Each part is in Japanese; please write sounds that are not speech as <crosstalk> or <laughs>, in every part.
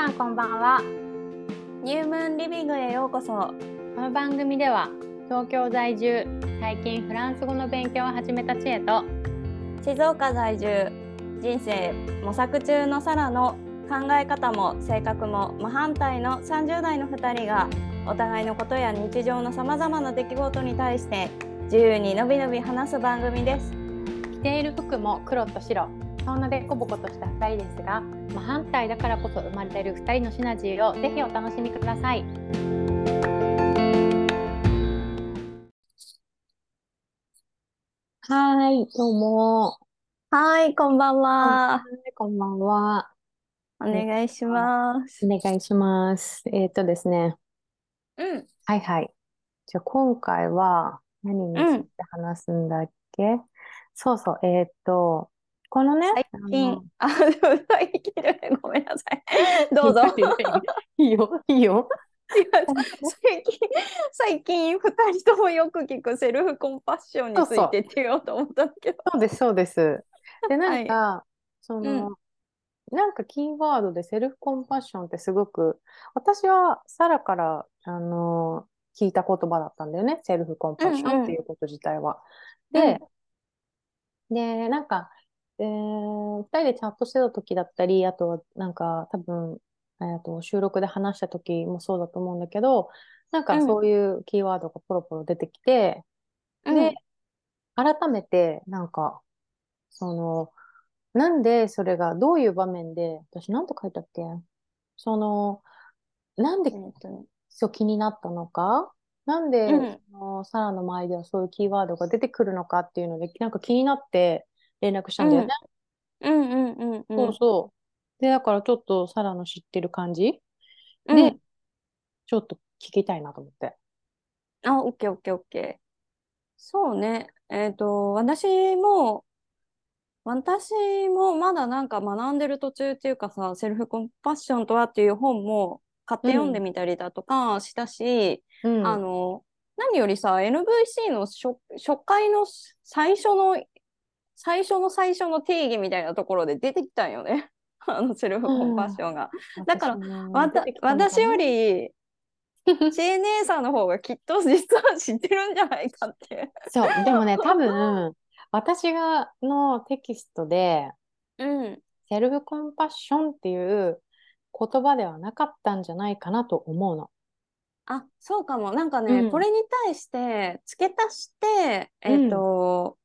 さんこんばんは。ニュームーンリビングへようこそ。この番組では東京在住最近フランス語の勉強を始めた知恵と静岡在住人生模索中のサラの考え方も性格も真反対の30代の2人がお互いのことや日常のさまざまな出来事に対して自由にのびのび話す番組です。着ている服も黒と白そんなでこぼことした2人ですが真反対だからこそ生まれる2人のシナジーをぜひお楽しみください。はいどうも。はいこんばんは。こんばんは。お願いします。お願いします。えっ、とですね。うん。はいはい。じゃあ今回は何について話すんだっけ、そうそうえっ、とこのね、最近、あの、最近でごめんなさい。<laughs> どうぞ。いいよ、いいよ。最近、最近二人ともよく聞くセルフコンパッションについてって言おうと思ったんだけど。そうです、そうです。で、なんか、はい、その、うんなんかキーワードでセルフコンパッションってすごく、私はサラから、あの、聞いた言葉だったんだよね。セルフコンパッションっていうこと自体は。で、で、なんか、えー、2人でチャットしてた時だったり、あとはなんか多分、えー、と収録で話した時もそうだと思うんだけど、なんかそういうキーワードがポロポロ出てきて、うん、で、改めてなんか、その、なんでそれがどういう場面で、私なんて書いたっけ？その、なんで、そう気になったのか？なんで、うん。そのサラの周りではそういうキーワードが出てくるのかっていうので、なんか気になって連絡したんだよね。うんうんうんうん。そうそう。で、だからちょっとサラの知ってる感じ？うんで、ちょっと聞きたいなと思って。あ、オッケーオッケーオッケー。そうね。えっ、と、私も、私もまだなんか学んでる途中っていうかさ、セルフコンパッションとはっていう本も買って読んでみたりだとかしたし、うんあの、何よりさ、NVC の初初回の最初の、最初の最初の定義みたいなところで出てきたんよね。<laughs> あのセルフコンパッションが。だから私より、知恵姉さんの方がきっと実は知ってるんじゃないかって。そう、でもね、<laughs> 多分、私がのテキストで、うん。セルフコンパッションっていう言葉ではなかったんじゃないかなと思うの。あ、そうかも。なんかね、うんこれに対して付け足して、えっ、と、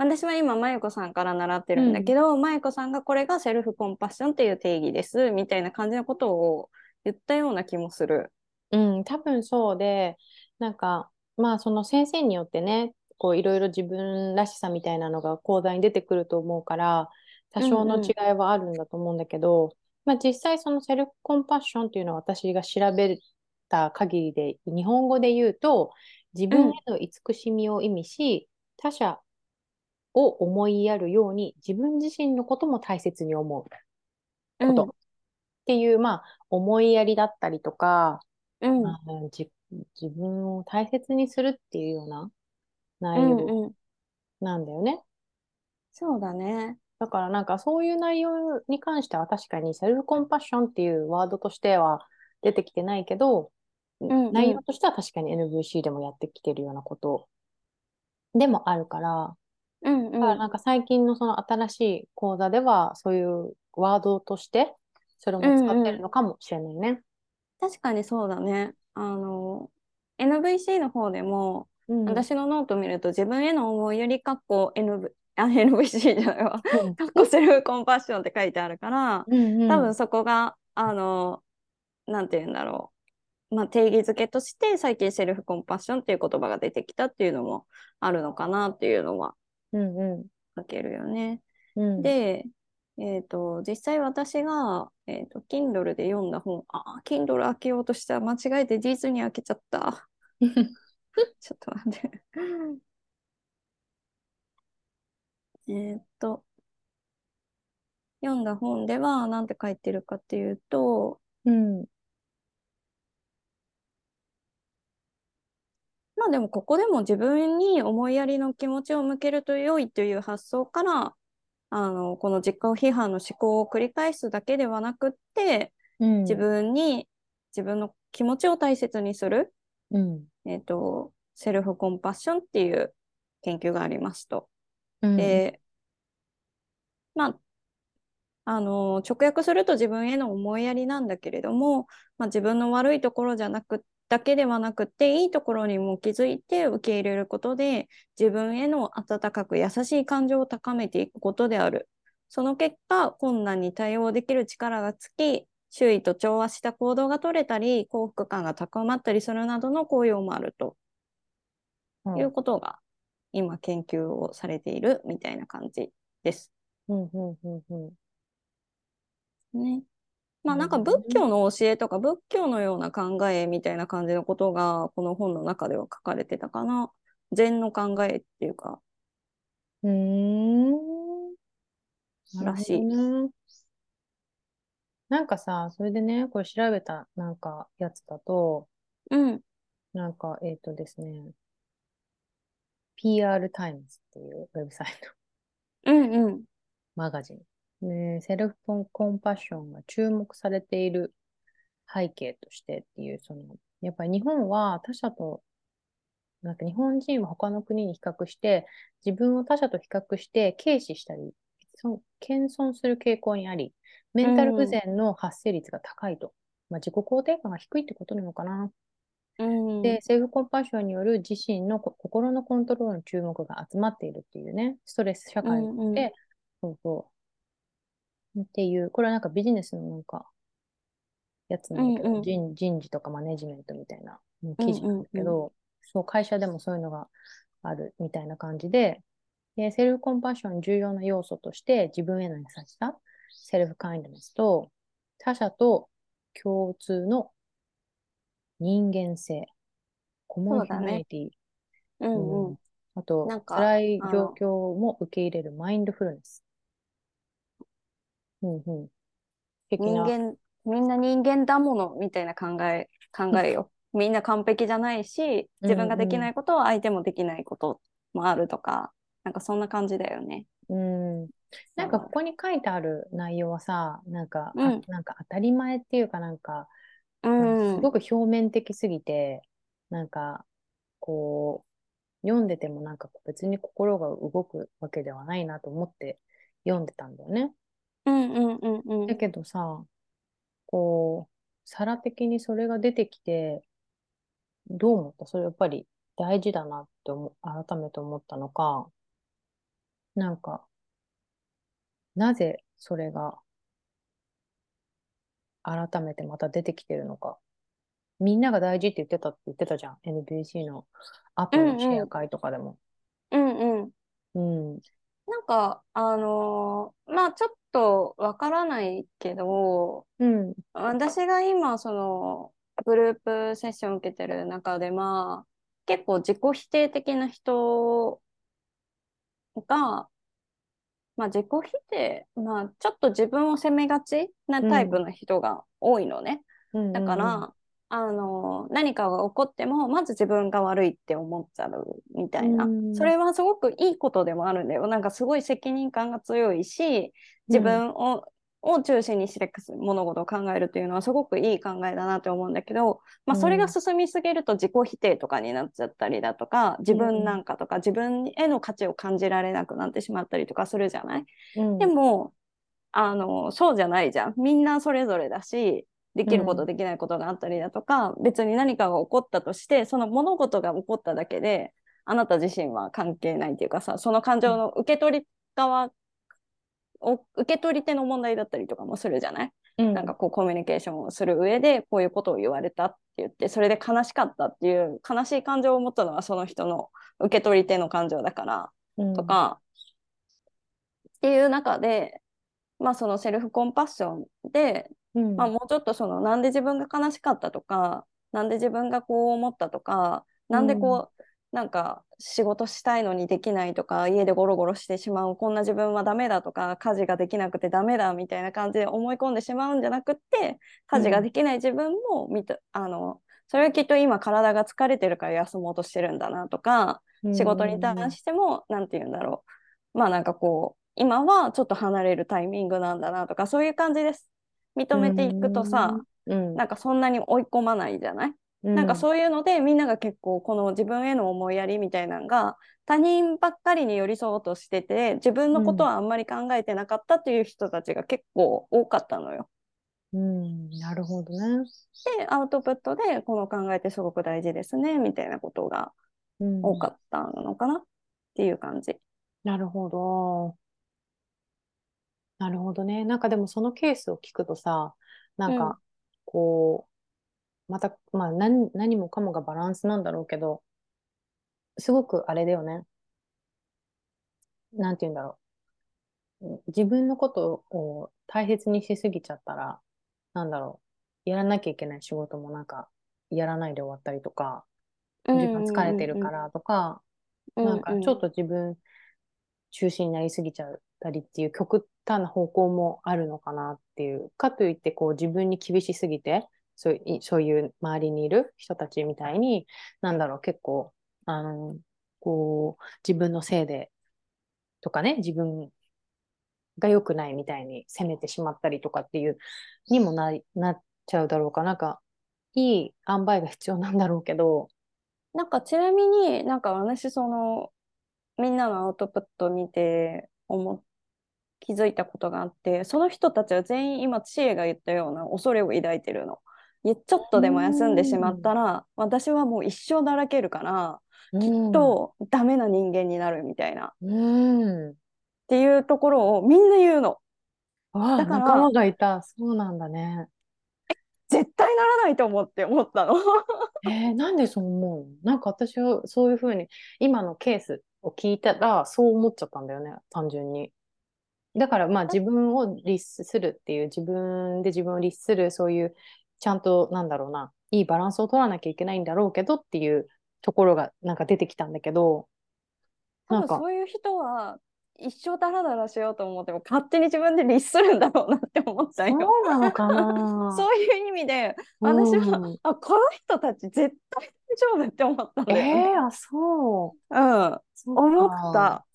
私は今、まゆこさんから習ってるんだけど、まゆこさんがこれがセルフコンパッションっていう定義です、みたいな感じのことを言ったような気もする。うん、多分そうで、なんか、まあその先生によってね、こういろいろ自分らしさみたいなのが講座に出てくると思うから、多少の違いはあるんだと思うんだけど、まあ実際そのセルフコンパッションっていうのは私が調べた限りで、日本語で言うと、自分への慈しみを意味し、他者を思いやるように自分自身のことも大切に思うこと。っていう、まあ、思いやりだったりとか、うん。まあじ自分を大切にするっていうようなう内容んうん。なんだよね。そうだね。だからなんかそういう内容に関しては確かにセルフコンパッションっていうワードとしては出てきてないけど、んうん内容としては確かに NVC でもやってきてるようなことでもあるから、うんうん。だからなんか最近のその新しい講座ではそういうワードとしてそれも使ってるのかもしれないね。確かにそうだね。あの、NVC の方でも、うん私のノート見ると自分への思いやりかっこ NV、あ、NVC じゃないわ。うんかっこセルフコンパッションって書いてあるから、うんうん多分そこが、あの、なんて言うんだろう。まあ、定義づけとして最近セルフコンパッションっていう言葉が出てきたっていうのもあるのかなっていうのはうんう書けるよね。んうんで、えっ、と、実際私が、えっ、と、Kindle で読んだ本、あ、Kindle 開けようとしたら間違えてディズニー開けちゃった。<laughs> ちょっと待って。えっと、読んだ本では何て書いてるかっていうと、うんまあでもここでも自分に思いやりの気持ちを向けると良いという発想から、あの、この実家を批判の思考を繰り返すだけではなくって、うん。自分に自分の気持ちを大切にする、うん。えっと、セルフコンパッションっていう研究がありますと。うん。で、まあ、あの、直訳すると自分への思いやりなんだけれども、まあ、自分の悪いところじゃなく、だけではなくて、いいところにも気づいて受け入れることで、自分への温かく優しい感情を高めていくことである。その結果、困難に対応できる力がつき、周囲と調和した行動が取れたり、幸福感が高まったりするなどの効用もあるとうんいうことが、今研究をされているみたいな感じです。うんうんうんうんね。まあなんか仏教の教えとか仏教のような考えみたいな感じのことがこの本の中では書かれてたかな。禅の考えっていうか、うーん。らしい。なんかさ、それでね、これ調べたなんかやつだと、うん、なんか、えっとですね、PR タイムズっていうウェブサイト、うん、うん、マガジン。ね、セルフコンパッションが注目されている背景としてっていう、その、やっぱり日本は他者と、なんか日本人は他の国に比較して、自分を他者と比較して軽視したり、そ謙遜する傾向にあり、メンタル不全の発生率が高いと。まあ、自己肯定感が低いってことなのかな。うん、で、セルフコンパッションによる自身のこ心のコントロールの注目が集まっているっていうね、ストレス社会うんうんで、そうそう。っていう、これはなんかビジネスのなんか、やつなんだけど、うんうん。人人事とかマネジメントみたいなうん記事なんだけど、そう、会社でもそういうのがあるみたいな感じで、で、セルフコンパッション重要な要素として自分への優しさ、セルフカインドネスと他者と共通の人間性、コモンヒュニティ、うん、ううん。ん、あと辛い状況も受け入れるマインドフルネス。うんうん。的な。人間、みんな人間だものみたいな考え、考えよ。<laughs> みんな完璧じゃないし、自分ができないことは相手もできないこともあるとか、なんかそんな感じだよね。うん。なんかここに書いてある内容はさ、なんか、あうんなんか当たり前っていうかなんか、うなんかん、すごく表面的すぎて、なんか、こう、読んでてもなんか別に心が動くわけではないなと思って読んでたんだよね。うん、うん、うん、うんだ。けどさ、こう、皿的にそれが出てきて、どう思った？それやっぱり大事だなって思う、改めて思ったのか、なんか、なぜそれが改めてまた出てきてるのか。みんなが大事って言ってたって言ってたじゃん。NBC の後のシェア会とかでも。うん、うん。うん。なんか、あのーまあちょっとわからないけど、うん。私が今、その、グループセッション受けてる中で、まあ、結構自己否定的な人が、まあ自己否定、まあちょっと自分を責めがちなタイプの人が多いのね。うん。だから、あの、何かが起こっても、まず自分が悪いって思っちゃうみたいな。うんそれはすごくいいことでもあるんだよ。なんかすごい責任感が強いし、自分を、を中心にして物事を考えるというのはすごくいい考えだなって思うんだけど、まあそれが進みすぎると自己否定とかになっちゃったりだとか、自分なんかとか自分への価値を感じられなくなってしまったりとかするじゃない？うん、でも、あの、そうじゃないじゃん。みんなそれぞれだし、できること、うん。できないことがあったりだとか、別に何かが起こったとして、その物事が起こっただけで、あなた自身は関係ないっていうかさ、その感情の受け取り側を、受け取り手の問題だったりとかもするじゃない、うん、なんかこうコミュニケーションをする上で、こういうことを言われたって言って、それで悲しかったっていう、悲しい感情を持ったのはその人の受け取り手の感情だから、うん、とか、っていう中で、まあそのセルフコンパッションで、うん、まあもうちょっとそのなんで自分が悲しかったとか、なんで自分がこう思ったとか、なんでこう、なんか仕事したいのにできないとか、家でゴロゴロしてしまう、こんな自分はダメだとか、家事ができなくてダメだみたいな感じで思い込んでしまうんじゃなくって、家事ができない自分も見た、あの、それはきっと今体が疲れてるから休もうとしてるんだなとか、仕事に対しても、なんて言うんだろう。まあなんかこう、今はちょっと離れるタイミングなんだなとか、そういう感じです。認めていくとさ、うん、なんかそんなに追い込まないじゃない、うん、なんかそういうのでみんなが結構この自分への思いやりみたいなのが他人ばっかりに寄り添おうとしてて自分のことはあんまり考えてなかったっていう人たちが結構多かったのよ。うん、なるほどね。でアウトプットでこの考えってすごく大事ですねみたいなことがうん、多かったのかな？っていう感じ。なるほど。なるほどね。なんかでもそのケースを聞くとさ、なんうんか、こう、また、まあ何、何もかもがバランスなんだろうけど、すごくあれだよね。なんて言うんだろう。自分のことを大切にしすぎちゃったら、なんだろう。やらなきゃいけない仕事もなんか、やらないで終わったりとか、自分疲れてるからとか、なんかちょっと自分中心になりすぎちゃったりっていう極端な方向もあるのかなっていう。かといってこう自分に厳しすぎて、そういそういう周りにいる人たちみたいに、なんだろう、結構、あの、こう、自分のせいで、とかね、自分が良くないみたいに責めてしまったりとかっていう、にもな、なっちゃうだろうか。なんか、いい塩梅が必要なんだろうけど、なんかちなみになんか私そのみんなのアウトプット見て思気づいたことがあってその人たちは全員今知恵が言ったような恐れを抱いてるの。ちょっとでも休んでしまったら私はもう一生だらけるからきっとダメな人間になるみたいなっうん。ていうところをみんな言うの。だから仲間がいた。そうなんだね。絶対ならないと思って思ったの。<laughs> えー、なんでそう思う？のなんか私はそういうふうに、今のケースを聞いたら、そう思っちゃったんだよね、単純に。だからまあ自分を律するっていう、自分で自分を律する、そういう、ちゃんと、なんだろうな、いいバランスを取らなきゃいけないんだろうけどっていうところがなんか出てきたんだけど、なんか、多分そういう人は一生ダラダラしようと思っても勝手に自分で律するんだろうなって思ったそよ。うなのかな <laughs> そういう意味で私は、うんあこの人たち絶対大丈夫って思ったんだよえね。ー、あ、そう。うん、思った。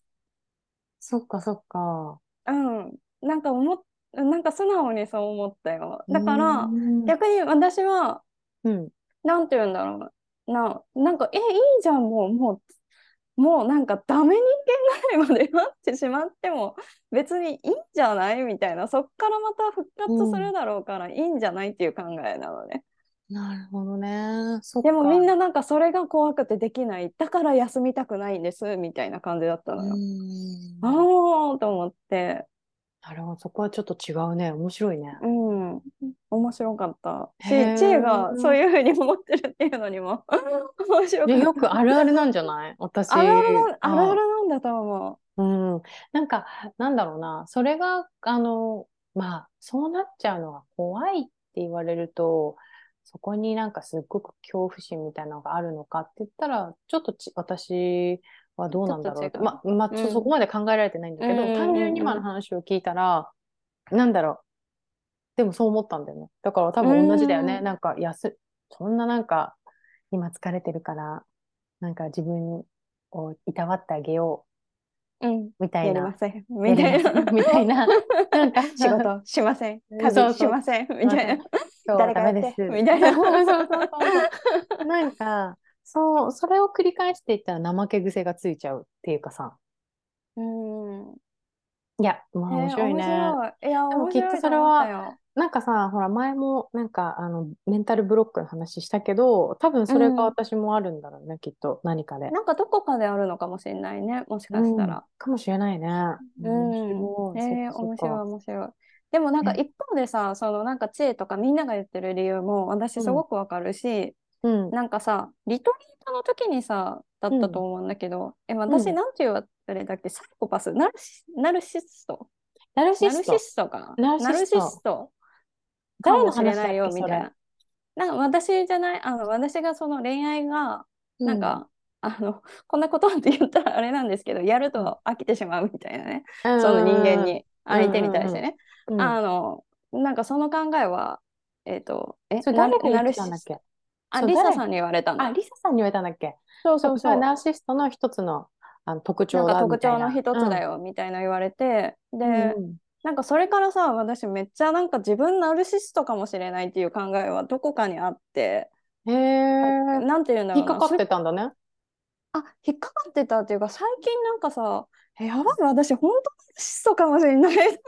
そっかそっか。うん、なんか思っなんか素直にそう思ったよ。だからうん逆に私はうん。なんて言うんだろうななんかえいいじゃんもうもうもうなんかダメ人間ぐらいまでな <laughs> ってしまっても別にいいんじゃない？みたいなそっからまた復活するだろうからいいんじゃない？っていう考えなのね。なるほどね。でもかみんななんかそれが怖くてできないだから休みたくないんですみたいな感じだったのよ。うんああと思ってなるほど。そこはちょっと違うね。面白いね。うん面白かったし知恵がそういうふうに思ってるっていうのにも <laughs> 面白かった。でよくあるあるなんじゃない？私。あるあるなんあるある。るなんだと思うん。なんか、なんだろうな。それが、あの、まあ、そうなっちゃうのが怖いって言われると、そこになんかすっごく恐怖心みたいなのがあるのかって言ったら、ちょっとち私はどうなんだろうと。ま、まあ、そこまで考えられてないんだけど、うん単純に今の話を聞いたら、なんだろう。でもそう思ったんだよね。だから多分同じだよね。うん。なんか、やす、そんななんか、今疲れてるから、なんか自分をいたわってあげよう。うん。う、みたいな。みたいな。みたいな。なんか、<laughs> 仕事しません。家事しません。みたいな今ダメです。みたいなそうそうそうそう <laughs> なんか、そう、それを繰り返していったら怠け癖がついちゃうっていうかさ。うんいや、まあ面白いね。えーいいやでも面白いきっとそれはなんかさ、ほら、前も、なんか、あの、メンタルブロックの話したけど、多分それがうん私もあるんだろうね、きっと、何かで。なんかどこかであるのかもしれないねもしかしたうんら。かもしれないね。うんえー面白い面白い。でもなんかね一方でさ、そのなんか知恵とかみんなが言ってる理由も私すごくわかるし、うん。なんかさ、リトリートの時にさ、だったと思うんだけど、え、私うん。なんていうあれだっけ、サイコパス、ナルシナルシスト？ナルシスト。かナルシスト。ナルシスト。か誰のもしれ話だよみたいな。なんか私じゃない、あの私がその恋愛が、なんか、あの、こんなことって言ったらあれなんですけど、やると飽きてしまうみたいなね、うん、その人間うんに、相手に対してね。うん、あの、なんかその考えは、えっ、と、え、それ誰が言ってたんだっけ？あ、リサさんに言われたんあ、だ。リサさんに言われたんだっけ？そうそうそう。れナルシストの一つのあの特徴だ特徴の一つだよみたいな言われて、うんで、うん。なんかそれからさ私めっちゃなんか自分ナルシストかもしれないっていう考えはどこかにあって。へえ。なんていうんだろうな。引っかかってたんだね。あ引っかかってたっていうか最近なんかさえやばい私本当に質素かもしれない <laughs>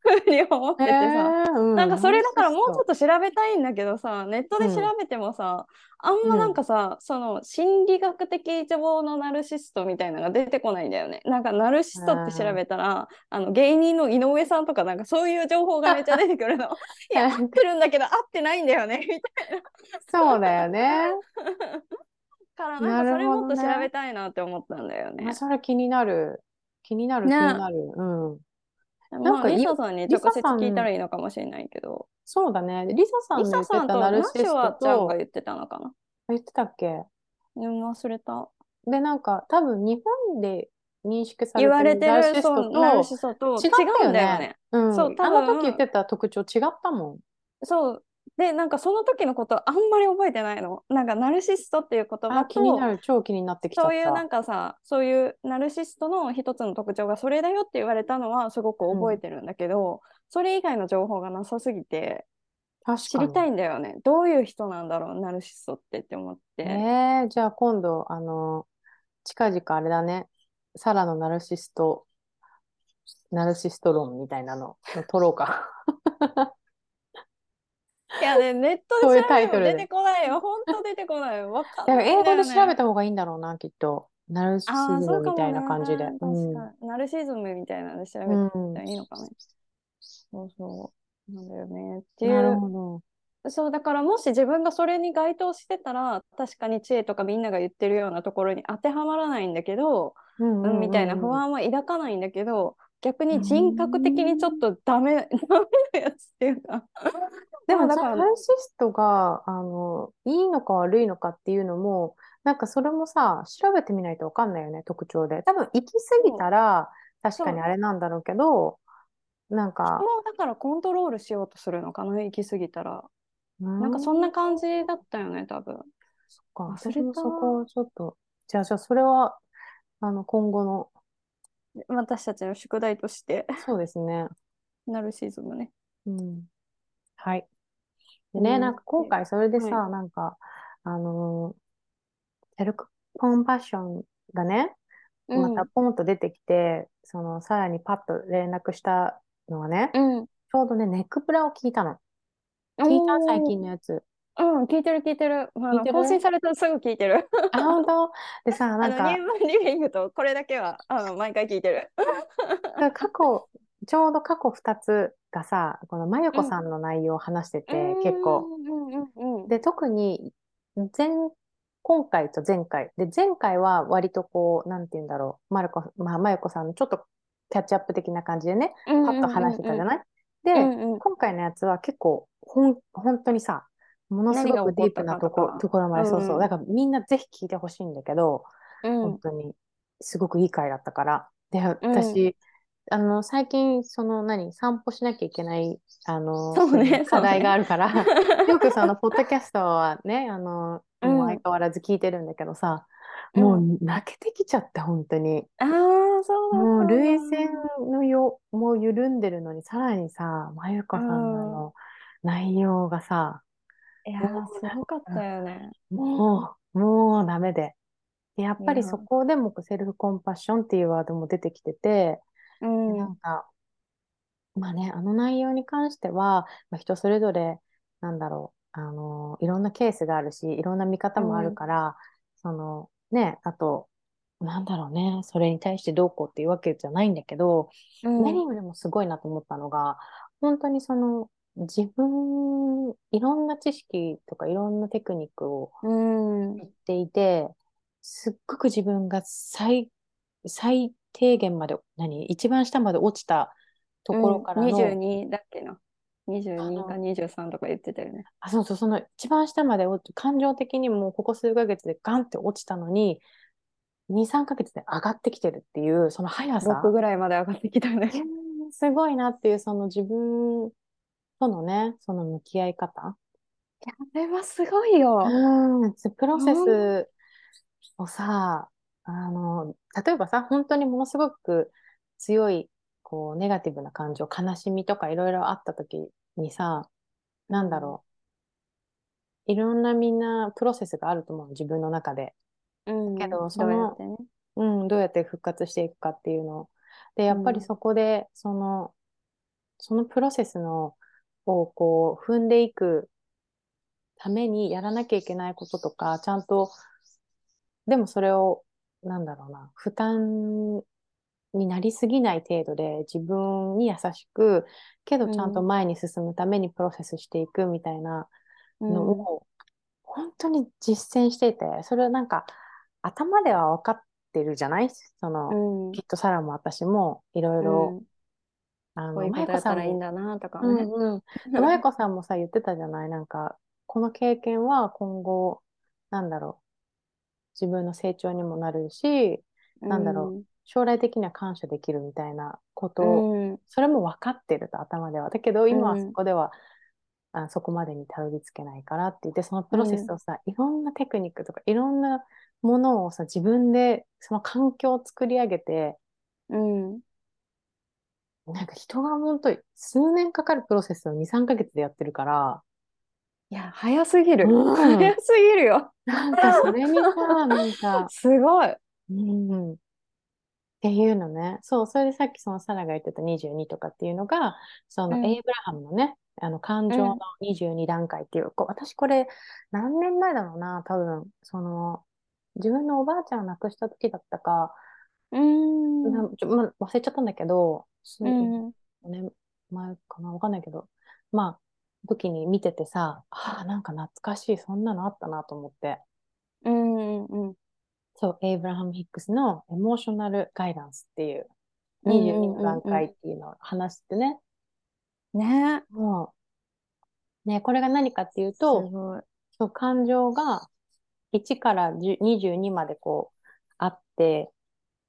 ふうに思っててさ。なんかそれだからもうちょっと調べたいんだけどさネットで調べてもさ、あんまなんかさ、その心理学的上のナルシストみたいなのが出てこないんだよね。なんかナルシストって調べたら、あの芸人の井上さんとかなんかそういう情報がめっちゃ出てくるの。<laughs> いや合ってるんだけど合ってないんだよねみたいな。そうだよね。<laughs> からなんかそれもっと調べたいなって思ったんだよね。まあ、それ気になる。気になる、気になる。うん。なんかリサさんに直接聞いたらいいのかもしれないけど。そうだね。リサさんの言ってたナルシストと。ちゃんが言ってたのかな？言ってたっけ？でも忘れた。で、なんか多分日本で認識されてるナルシストと違うんだよね。うん、そうあの時言ってた特徴違ったもん。そうでなんかその時のことあんまり覚えてないの。なんかナルシストっていう言葉と気になる。超気になってきた。そういうなんかさそういうナルシストの一つの特徴がそれだよって言われたのはすごく覚えてるんだけど、うん、それ以外の情報がなさすぎて知りたいんだよね。どういう人なんだろうナルシストってって思って。えー、じゃあ今度あの近々あれだね。サラのナルシストナルシスト論みたいなの取ろうかいやね、ネットで調べても出てこないよ。本当出てこないよ。わかんない、ね、英語で調べた方がいいんだろうな、きっと。ナルシズムみたいな感じで。ねうん、ナルシズムみたいなので調べたらいいのかね。うん、そうそう。なんだよね。っていう。なるほど。そうだからもし自分がそれに該当してたら確かに知恵とかみんなが言ってるようなところに当てはまらないんだけど、うん、みたいな不安は抱かないんだけど逆に人格的にちょっとダメ、<laughs> ダメなやつっていうか。<laughs> でもだからナルシストがあのいいのか悪いのかっていうのもなんかそれもさ調べてみないと分かんないよね特徴で。多分行き過ぎたら確かにあれなんだろうけどなんかもうだからコントロールしようとするのかな行き過ぎたら。なんかそんな感じだったよね多分。そっか忘れた。そこちょっとじゃあじゃあそれはあの今後の私たちの宿題として。そうですね。ナルシズムね。うん。はい。でね、なんか今回それでさ、はい、なんか、あのー、セルフコンパッションがね、またポンと出てきて、うん、その、さらにパッと連絡したのはね、うん、ちょうどね、ネックプラを聞いたの。聞いた最近のやつ。うん、聞いてる聞いてる。まあ、更新されたらすぐ聞いてる。あ、本当でさ、<laughs> なんか。ニューマンリビングとこれだけはあの毎回聞いてる。過去、ちょうど過去2つがさ、このまゆこさんの内容を話してて、うん、結構。で、特に前、今回と前回。で、前回は割とこう、なんて言うんだろう、まるこ、まあ、まゆこさんのちょっとキャッチアップ的な感じでね、パッと話してたじゃない？で、うんうん、今回のやつは結構、ほん、本当にさ、ものすごくディープなとこところまで、そうそう。だからみんなぜひ聞いてほしいんだけど、うん、本当に、すごくいい回だったから。で、私、あの、最近、その何、散歩しなきゃいけない、あの、ね、課題があるから、ね、<laughs> よくその、ポッドキャストはね、あの、うん、相変わらず聞いてるんだけどさ、もう泣けてきちゃって、本当に。ああ、そうもう、涙腺のよ、もう緩んでるのに、さらにさ、まゆこさんの内容がさ、いやすごかったよね。もう、もうダメで。やっぱりそこでもセルフコンパッションっていうワードも出てきてて、うん、なんか、まあね、あの内容に関しては、まあ、人それぞれ、なんだろう、あの、いろんなケースがあるし、いろんな見方もあるから、うん、その、ね、あと、なんだろうね、それに対してどうこうっていうわけじゃないんだけど、うん、何よりもすごいなと思ったのが、本当にその、自分、いろんな知識とかいろんなテクニックを知っていて、すっごく自分が最、最低限まで、何？一番下まで落ちたところからの、うん、22だっけな。22か23とか言ってたよね。あ、そうそう、その一番下まで落ち、感情的にもここ数ヶ月でガンって落ちたのに、2、3ヶ月で上がってきてるっていう、その速さ。6ぐらいまで上がってきたね。すごいなっていう、その自分とのね、その向き合い方。いや、あれはすごいよ。うん、プロセスをさ、あの、例えばさ、本当にものすごく、強いこうネガティブな感情悲しみとかいろいろあった時にさなんだろういろんなみんなプロセスがあると思う自分の中で。うん、けどそどうやのってね。うん、どうやって復活していくかっていうのでやっぱりそこでそのそのプロセスのをこう踏んでいくためにやらなきゃいけないこととかちゃんとでもそれをなんだろうな負担になりすぎない程度で自分に優しくけどちゃんと前に進むためにプロセスしていくみたいなのうん。を本当に実践していてそれはなんか頭では分かってるじゃない？その、うん。きっとサラも私もいろいろ、あの、こういうことやったらいいんだ。だなとかね。うんうん。でまゆこさんもさ、言ってたじゃない？なんか、この経験は今後、なんだろう。自分の成長にもなるし、なんだろ将来的には感謝できるみたいなことを、うん。それも分かってると頭では。だけど、今はうんそこでは、あそこまでにたどり着けないからって言って、そのプロセスをさ、いろんなテクニックとか、いろんなものをさ、自分でその環境を作り上げて、うん。なんか人が本当に数年かかるプロセスを2、3ヶ月でやってるから、いや、早すぎる。うん早すぎるよ。なんかそれにさ、なんか、<laughs> すごい。うん、っていうのね。そう、それでさっきそのサラが言ってた22とかっていうのが、そのうんエイブラハムのね、あの感情の22段階っていう、こう私これ何年前だろうな、多分、その、自分のおばあちゃんを亡くした時だったか、うん。なちょま、忘れちゃったんだけど、すうん。5年前かな、わかんないけど、まあ、時に見ててさ、ああ、なんか懐かしい、そんなのあったなと思って。うん。うん。そう、エイブラハム・ヒックスのエモーショナル・ガイダンスっていううんうんうん22の段階っていうのを話してね。ねもう、ね、これが何かっていうすと。そう感情が1から10 22までこうあって、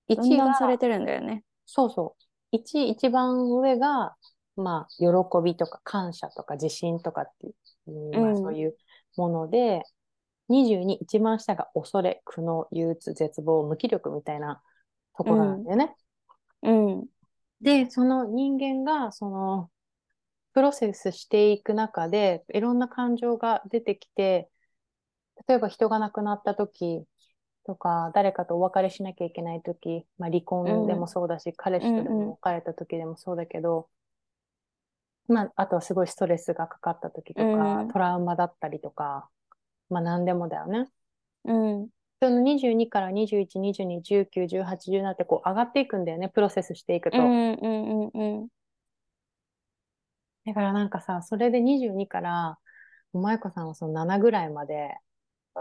1が分断されてるんだよね。そうそう。一、一番上が、まあ、喜びとか感謝とか自信とかっていう、まあ、うんそういうもので、22、一番下が恐れ、苦悩、憂鬱、絶望、無気力みたいなところなんだよね。うん。で、その人間が、その、プロセスしていく中で、いろんな感情が出てきて、例えば人が亡くなった時とか、誰かとお別れしなきゃいけない時、まあ、離婚でもそうだし、彼氏とでうんうんも別れた時でもそうだけど、まあ、あとはすごいストレスがかかった時とか、うんトラウマだったりとか、まあ何でもだよね。うん。その22から21、22、19、18、17ってこう上がっていくんだよね、プロセスしていくと。うん。うん。うん。だからなんかさ、それで22から、舞子さんはその7ぐらいまで、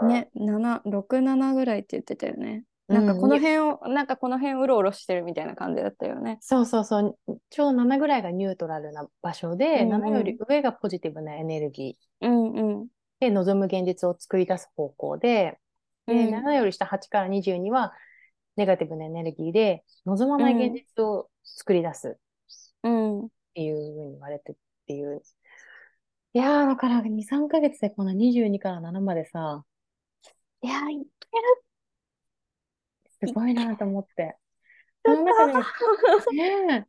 ね、7、6、7ぐらいって言ってたよね。なんかこのうん辺を、なんかこの辺うろうろしてるみたいな感じだったよね。そうそうそう、ちょうど7ぐらいがニュートラルな場所で、うんうん7より上がポジティブなエネルギうんうん。ーで望む現実を作り出す方向で、で、うん7より下8から22はネガティブなエネルギーで望まない現実を作り出すうん。っていうふうに言われてっていう。いやー、だから2、3ヶ月でこの22から7までさ、いやー、いけるすごいなと思って。<laughs> その中で、ねえ、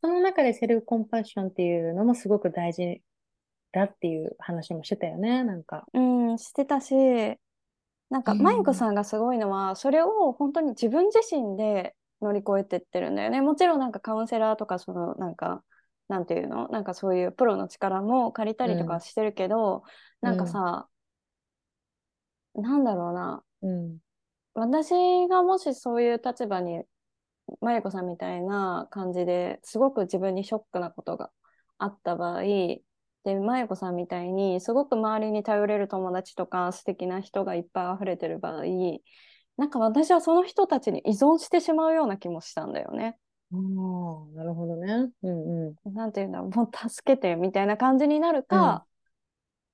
その中でセルフコンパッションっていうのもすごく大事だっていう話もしてたよね、なんか。うん、してたし、なんか、うんまゆこさんがすごいのは、それを本当に自分自身で乗り越えてってるんだよね。もちろんなんかカウンセラーとか、その、なんか、なんていうの？なんかそういうプロの力も借りたりとかしてるけど、なんかさ、なんだろうな。うん。私がもしそういう立場に、まゆこさんみたいな感じですごく自分にショックなことがあった場合、で、まゆこさんみたいにすごく周りに頼れる友達とか素敵な人がいっぱい溢れてる場合、なんか私はその人たちに依存してしまうような気もしたんだよね。ああ、なるほどね。うんうなんていうんだろう、もう助けてみたいな感じになるか、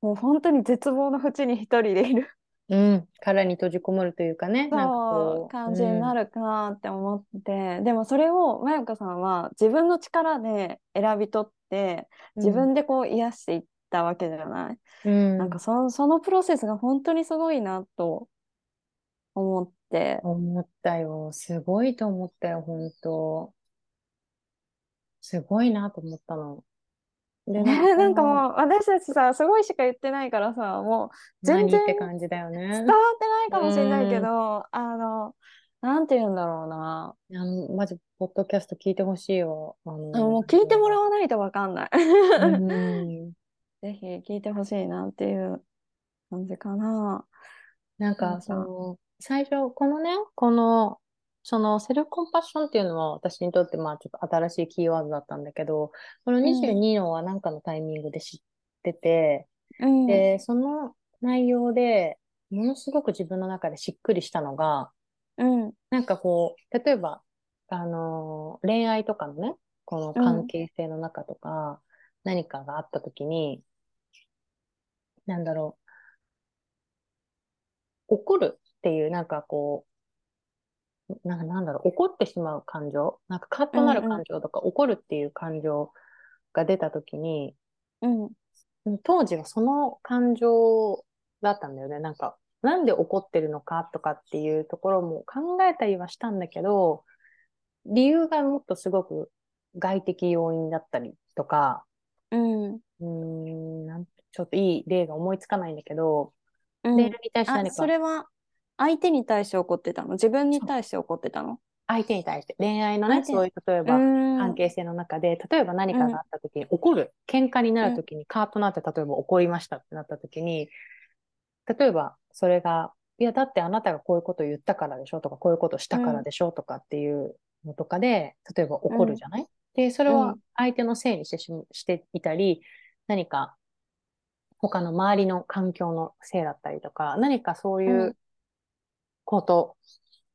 もう本当に絶望の淵に一人でいるん。うん。殻に閉じこもるというかね、そう。感じになるかって思って、でもそれをまゆかさんは自分の力で選び取ってうん自分でこう癒していったわけじゃない、うん。なんかそそのプロセスが本当にすごいなと思って、思ったよ。すごいと思ったよ、本当。すごいなと思ったの。で、ね、なんかもう私たちさすごいしか言ってないからさもう全然何って感じだよね。伝わってないかもしれないけどあのなんて言うんだろうなあの、マジ、ポッドキャスト聞いてほしいよ。あのもう聞いてもらわないとわかんない。うん。<laughs> ぜひ聞いてほしいなっていう感じかな。なんかその、最初、このね、この、そのセルフコンパッションっていうのは私にとってまあちょっと新しいキーワードだったんだけど、この22のは何かのタイミングで知ってて、うん。で、その内容でものすごく自分の中でしっくりしたのが、うん。なんかこう、例えば、あのー恋愛とかのね、この関係性の中とか、何かがあった時に、なんだろう、怒るっていう、なんかこう、なんかなんだろう、怒ってしまう感情、なんかカッとなる感情とか、怒るっていう感情が出た時に、うん。当時はその感情だったんだよね。なんか、なんで怒ってるのかとかっていうところも考えたりはしたんだけど、理由がもっとすごく外的要因だったりとか、うん。うーん、なんちょっといい例が思いつかないんだけど、うんに対してあ、何か？それは相手に対して怒ってたの？自分に対して怒ってたの？相手に対して、恋愛のね、そういう例えうばん。関係性の中で、例えば何かがあった時に怒る、喧嘩になる時にカーッとなって、例えば怒りましたってなった時に、例えばそれが、いや、だってあなたがこういうことを言ったからでしょ？とか、こういうことしたからでしょ？とかっていうのとかで、例えば怒るじゃない、で、それは相手のせいにしてししていたり、何か他の周りの環境のせいだったりとか、何かそういううんこと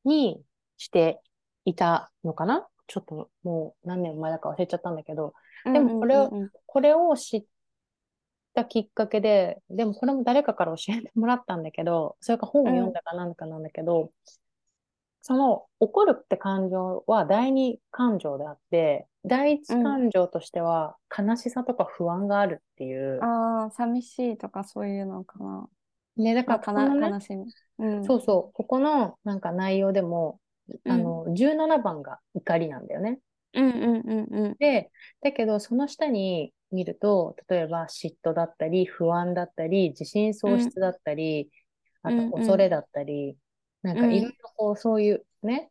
にしていたのかな？ちょっともう何年前だか忘れちゃったんだけど、でもこれをうんうんうんこれを知ったきっかけで、でもこれも誰かから教えてもらったんだけど、それか本を読んだかなんかなんだけど、その怒るって感情は第二感情であって、第一感情としては悲しさとか不安があるっていう。ああ、寂しいとかそういうのかな。ね、だからこのね、な悲しみ。うん。そうそう、ここのなんか内容でも、あの、17番が怒りなんだよね。うんうんうんうん。で、だけどその下に見ると、例えば嫉妬だったり、不安だったり、自信喪失だったり、あうんと恐れだったり、なんかいろいろこう、そういうね、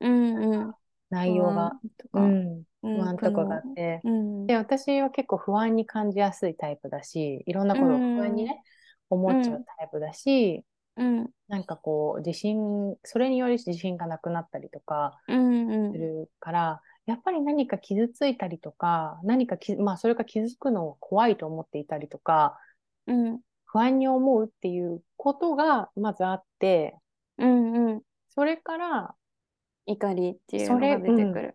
うんうん。内容が、とか、うん、うん不安とかがあって、うん。で、私は結構不安に感じやすいタイプだし、いろんなことを不安にね、思っちゃうタイプだし、うんなんかこう、自信、それにより自信がなくなったりとかうんうんするから、やっぱり何か傷ついたりとか、何かき、まあそれが傷つくのを怖いと思っていたりとか、うん不安に思うっていうことがまずあって、うんうん。それから、怒りっていうのが出てくる。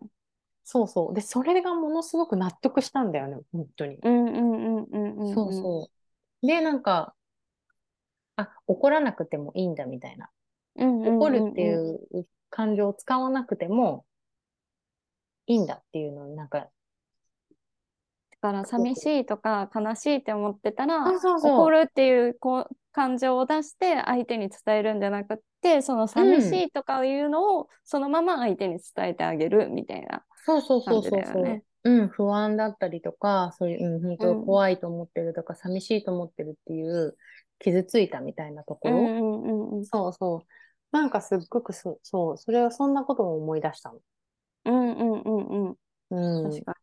そうそう。で、それがものすごく納得したんだよね、本当に。うんうんうんうんうん。そうそう。で、なんか、あ、怒らなくてもいいんだみたいな。うん。うん。怒るっていう感情を使わなくてもいいんだっていうのをなんか、だから寂しいとか悲しいって思ってたら怒るっていうこう感情を出して相手に伝えるんじゃなくってその寂しいとかいうのをそのまま相手に伝えてあげるみたいなそうそうそうそうそう。うん、不安だったりとか、そういう、うん、本当うん怖いと思ってるとか、寂しいと思ってるっていう、傷ついたみたいなところ？うんうんうんうんそうそう。なんかすっごくそ、そう、それはそんなことも思い出したの。うんうんうんうんうん。確か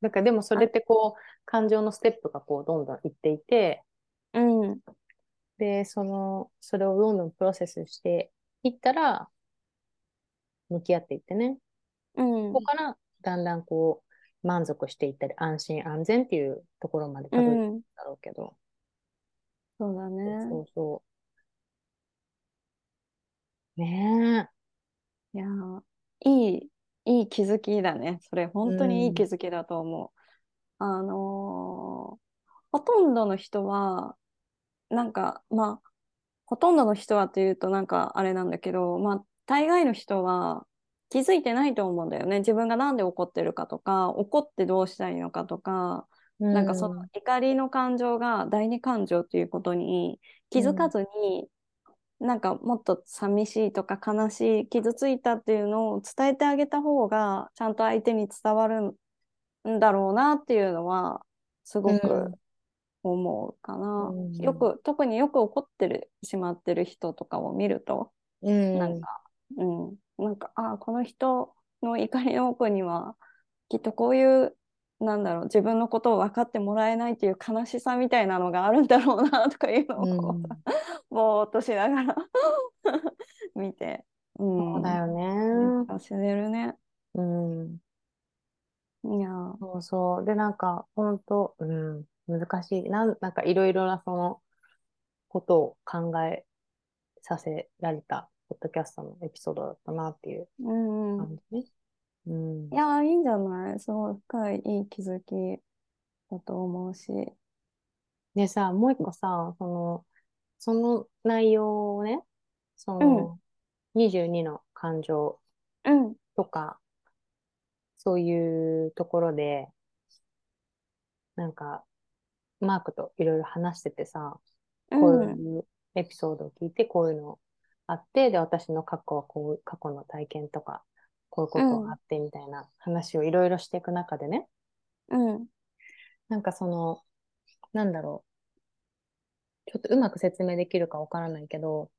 だからでもそれってこう、感情のステップがこう、どんどんいっていて、に。うんで、その、それをどんどんプロセスしていったら、向き合っていってね。うんここからだんだんこう、満足していったり、安心安全っていうところまでたうどり着くんんだろうけど。そうだね。そうそう。ねいやーいいいい気づきだね。それ本当にいい気づきだと思う。あのーほとんどの人はなんかまあほとんどの人はっていうとなんかあれなんだけどまあ大概の人は気づいてないと思うんだよね。自分がなんで怒ってるかとか怒ってどうしたいのかとかえ。なんかその怒りの感情が第二感情っていうことに気づかずに、なんかもっと寂しいとか悲しい傷ついたっていうのを伝えてあげた方がちゃんと相手に伝わるんだろうなっていうのはすごうくん。思うかな。うん。よく特によく怒ってるしまってる人とかを見るとうん。なんか、うん、なんかあこの人の怒りの奥にはきっとこういうなんだろう自分のことを分かってもらえないっていう悲しさみたいなのがあるんだろうなとかいうのをこう、うん <laughs> ぼーっとしながら <laughs> 見て、うん、そうだよね。死ねるね。うん。いやーそうそう。で、なんか、ほんと、うん、難しい。なん、なんかいろいろなそのことを考えさせられた、ポッドキャストのエピソードだったなっていう感じね。うんい。やーいいんじゃない？すごい深いいい気づきだと思うし。でさ、もう一個さ、その、その内容をね、その、22の感情うん。とか、そういうところで、なんか、マークといろいろ話しててさ、こういうエピソードを聞いて、こういうのあって、で、私の過去はこう、過去の体験とか、こういうことがあって、みたいな話をいろいろしていく中でね、うん。なんかその、なんだろう。ちょっとうまく説明できるかわからないけど、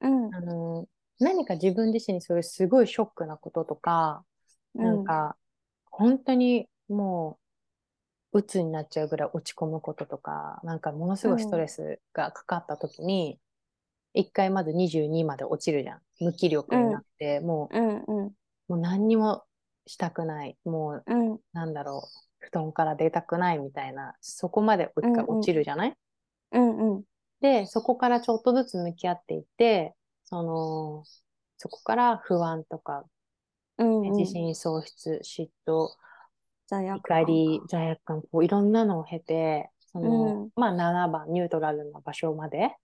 うん。あの、何か自分自身にそういうすごいショックなこととか、なんか、本当にもう、鬱になっちゃうぐらい落ち込むこととか、なんかものすごいストレスがかかった時に、一回まず22まで落ちるじゃん。無気力になって、もうん。うん。う、もう何にもしたくない。もう、うん。なんだろう。布団から出たくないみたいな、そこまで一回落ちるじゃない、うんうん。で、そこからちょっとずつ向き合っていって、その、そこから不安とか、うんうん。自信喪失、嫉妬、罪悪怒感り、罪悪感、こういろんなのを経て、その、うん。まあ7番、ニュートラルな場所まで、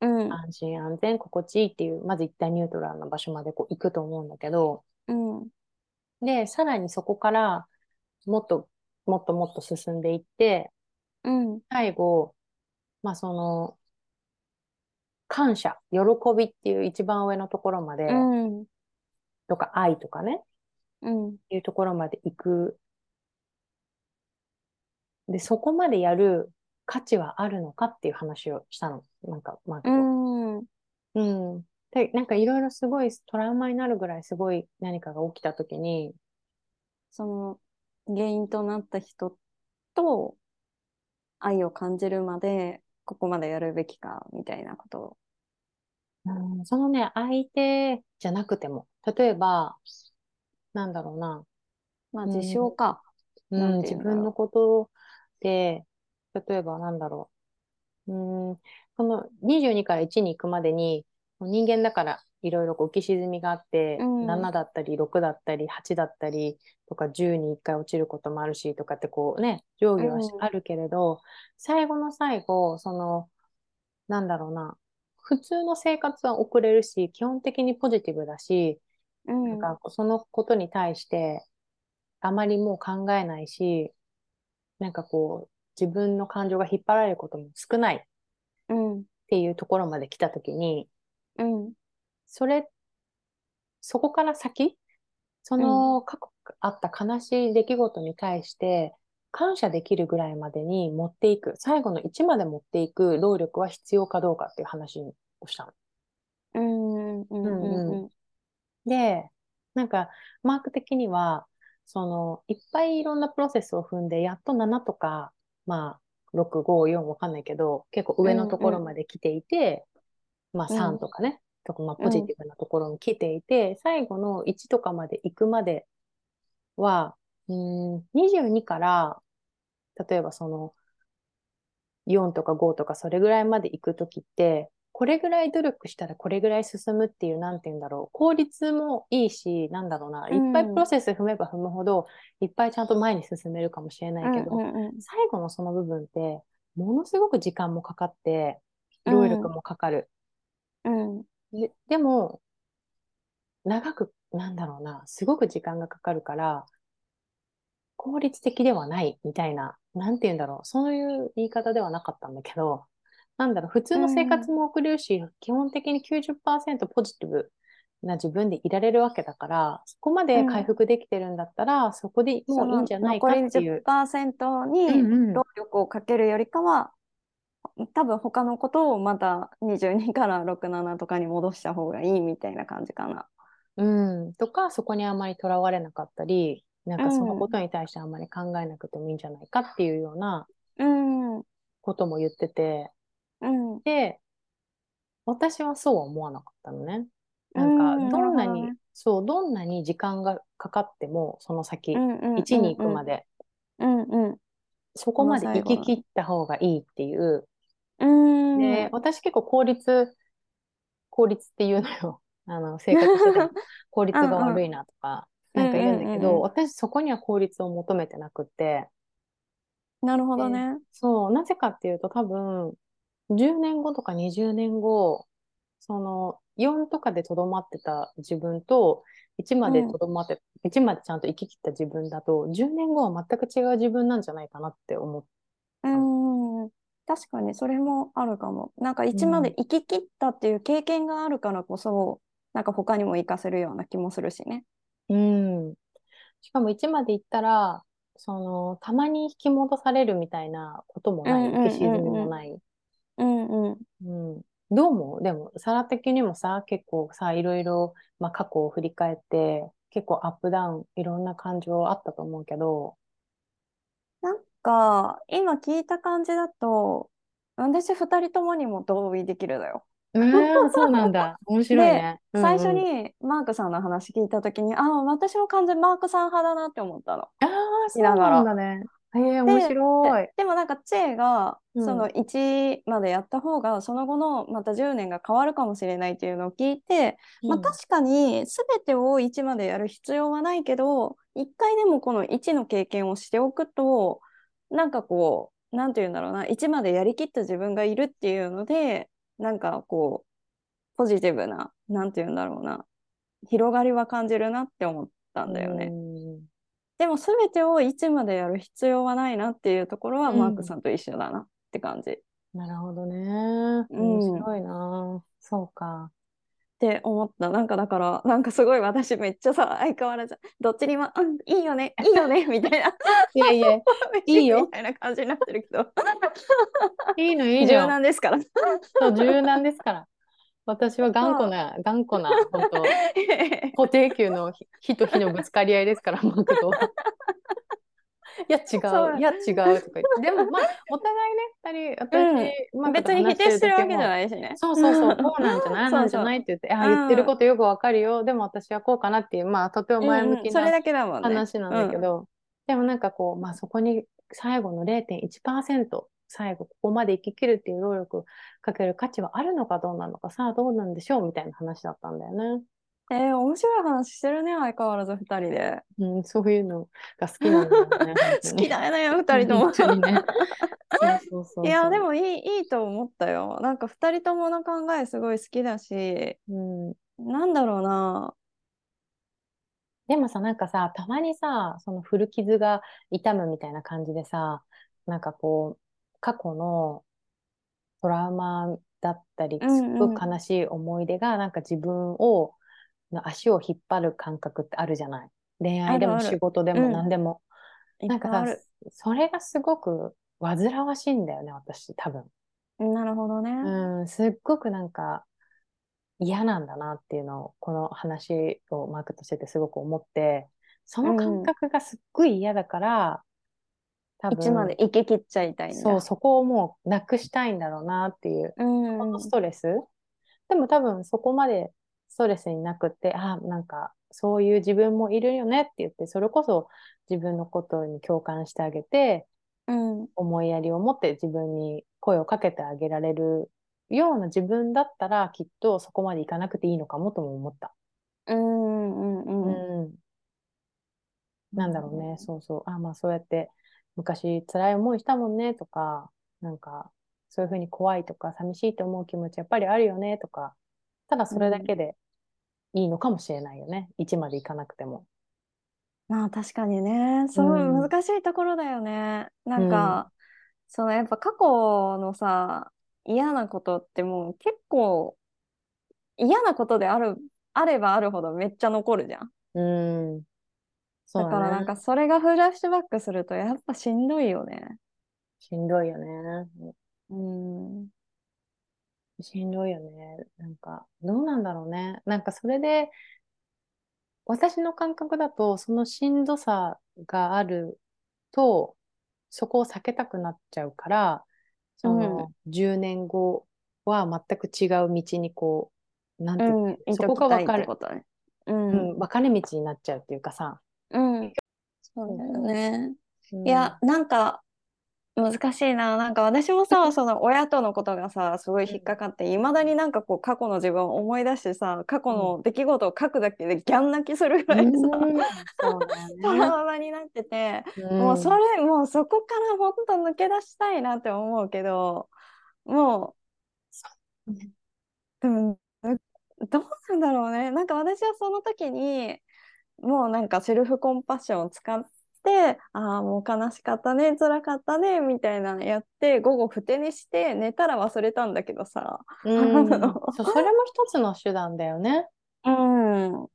うん。安心安全、心地いいっていう、まず一旦ニュートラルな場所までこう行くと思うんだけど、うんで、さらにそこからもっと、もっともっと進んでいって、うん最後、まあその、感謝、喜びっていう一番上のところまで、うんとか愛とかね、うんいうところまで行く。で、そこまでやる価値はあるのかっていう話をしたの。なんか、マークうと。んうん。で、なんかいろいろすごいトラウマになるぐらいすごい何かが起きたときに、その原因となった人と愛を感じるまでここまでやるべきかみたいなことを。うん、そのね、相手じゃなくても、例えば、なんだろうな、まあうん自傷か。うん、うんだろう分のことで、例えばなんだろう、うん、この22から1に行くまでに、人間だからいろいろ浮き沈みがあって、うん。7だったり6だったり8だったりとか10に1回落ちることもあるしとかってこうね、上下はあるけれど、最後の最後、その、なんだろうな、普通の生活は送れるし、基本的にポジティブだし、うん。なんかそのことに対してあまりもう考えないし、なんかこう自分の感情が引っ張られることも少ないっうん。ていうところまで来たときに、うん。それ、そこから先、その過去あった悲しい出来事に対して感謝できるぐらいまでに持っていく、最後の1まで持っていく労力は必要かどうかっていう話をしたの。うんうんうんうん。で、なんか、マーク的には、その、いっぱいいろんなプロセスを踏んで、やっと7とか、まあ、6、5、4わかんないけど、結構上のところまで来ていて、まあうん3とかね、とか、まあポジティブなところに来ていて、最後の1とかまで行くまでは、うーん、22から、例えばその、4とか5とかそれぐらいまで行くときって、これぐらい努力したらこれぐらい進むっていう、なんて言うんだろう。効率もいいし、なんだろうな。いっぱいプロセス踏めば踏むほど、いっぱいちゃんと前に進めるかもしれないけど、うんうんうん最後のその部分って、ものすごく時間もかかって、労力もかかる。うん。ででも、長く、なんだろうな、すごく時間がかかるから、効率的ではないみたいな、なんて言うんだろう、そういう言い方ではなかったんだけど、なんだろう、普通の生活も送れるし、基本的に90%ポジティブな自分でいられるわけだから、そこまで回復できてるんだったら、そこでもういいんじゃないかっていう。残り10%うんにうん。労力をかけるよりかは、多分他のことをまた22から6、7とかに戻した方がいいみたいな感じかな。うん、とか、そこにあまりとらわれなかったり、なんかそのうんことに対してあんまり考えなくてもいいんじゃないかっていうようなうん。うん。ことも言ってて、うん。で、私はそうは思わなかったのね。なんか、うんどんなに、なるほどねそう、どんなに時間がかかっても、その先、うんうん1に行くまで、うんうん。そこまで行き切った方がいいっていう。うん。で、私結構効率、効率っていうのよ。<laughs> あの、生活してても効率が悪いなとか、なんか言うんだけど、うんうんうんうん私そこには効率を求めてなくって、なるほどね。そう、なぜかっていうと多分、10年後とか20年後、その4とかでとどまってた自分と、1までとどまって、1までちゃんと生き切った自分だと、10年後は全く違う自分なんじゃないかなって思って。うん。確かにそれもあるかも。なんか1まで生き切ったっていう経験があるからこそ、なんか他にも活かせるような気もするしね。うん。しかも1まで行ったら、その、たまに引き戻されるみたいなこともない、うんうんうんうん浮き沈みもない。うんうん。うん。どう思う？でも、サラ的にもさ、結構さ、いろいろ、まあ、過去を振り返って、結構アップダウン、いろんな感情あったと思うけど、か、今聞いた感じだと、私二人ともにも同意できるのよ。えー、そうなんだ。<laughs> 面白いね。うんうん最初、にマークさんの話聞いたときに、ああ、私も完全マークさん派だなって思ったの。ああ、そうなんだね。ええ面白い。でもなんかチェがうんその1までやった方がその後のまた10年が変わるかもしれないっていうのを聞いて、まあ確かに全てを1までやる必要はないけど1回でもこの1の経験をしておくとなんかこうなんて言うんだろうな1までやりきった自分がいるっていうのでなんかこうポジティブななんて言うんだろうな広がりは感じるなって思ったんだよね。うんでも全てを1までやる必要はないなっていうところはうんマークさんと一緒だなって感じ。っなるほどね。うん面白いな。そうか。て思った。なんかだから、なんかすごい私めっちゃさ、相変わらず、どっちにも、うん、いいよね、いいよね、みたいな。<laughs> いやいや、<laughs> いいよみたいな感じになってるけど。<laughs> いいのいいじゃ柔ん。軟ですから。そう、柔軟ですから。私は頑固な、頑固な、本当固定給の火火と火のぶつかり合いですから、マクドは。<laughs> いや違そうう、いや違うとか言って。<laughs> でもまあ、お互いね、二人、私、マク別と話に否定してるわけじゃい。ないしね。そうそうそう、こうなんじゃない、なんじゃないって言って、あ、うん言ってることよくわかるよ。でも私はこうかなっていう、まあ、とても前向きなうんうんそれだけだもんね。話なんだけど、でもなんかこう、まあそこに最後の0.1%、最後ここまで生き切るっていう労力をかける価値はあるのかどうなのか、さあどうなんでしょうみたいな話だったんだよね。えー面白い話してるね、相変わらず二人で。うん、そういうのが好きなんだよね。<laughs> 好きだよね、二人とも。<laughs> そうそう。いや、でもいい、いいと思ったよ。なんか二人ともの考えすごい好きだし、うん、なんだろうな。でもさ、なんかさ、たまにさ、その古傷が痛むみたいな感じでさ、なんかこう、過去のトラウマだったり、うんすうんごく悲しい思い出が、なんか自分を、の足を引っ張る感覚ってあるじゃない？恋愛でも仕事でもうん何でも。いなんかさそれがすごく煩わしいんだよね、私、多分。なるほどね。うん、すっごくなんか嫌なんだなっていうのを、この話をマークとしててすごく思って、その感覚がすっごい嫌だから、多一まで分、行き切っちゃいたいんだ。そう、そこをもうなくしたいんだろうなっていう、うんこのストレス？でも多分そこまでストレスになくって、あ、なんかそういう自分もいるよねって言って、それこそ自分のことに共感してあげて、うん。思いやりを持って自分に声をかけてあげられるような自分だったらきっとそこまでいかなくていいのかもとも思った。うんうんうん。うん。なんだろうね。そうそう。あ、まあそうやって昔辛い思いしたもんねとか、なんかそういうふうに怖いとか寂しいと思う気持ちやっぱりあるよねとか、ただそれだけでいいのかもしれないよね。1までいかなくても。まあ確かにね、すごいうん難しいところだよね。なんか、そのやっぱ過去のさ、嫌なことってもう結構嫌なことであるあればあるほどめっちゃ残るじゃん。うん。そうだからなんね。かそれがフラッシュバックするとやっぱしんどいよね。しんどいよね。うん。しんどいよね。なんか、どうなんだろうね。なんかそれで、私の感覚だと、そのしんどさがあると、そこを避けたくなっちゃうから、その10年後は全く違う道にこう、なんていうのうん。いそこが分かれ、てことね。う。うんん、分かれ道になっちゃうっていうかさ。うん。そうだよね。うんいや、なんか難しいな。なんか私もさ、その親とのことがさ、すごい引っかかって、いまだになんかこう過去の自分を思い出してさ、過去の出来事を書くだけでギャン泣きするぐらいさ、トよラウマになってて、ね。もうそれ、もうそこから本当抜け出したいなって思うけど、もう、でも、えどうなんだろうね。なんか私はその時に、もうなんかセルフコンパッションを使って、ああ、もう悲しかったね、辛かったね、みたいなのやって、午後ふてにして寝たら忘れたんだけどさ。うん、<laughs> そう、それも一つの手段だよね。うん。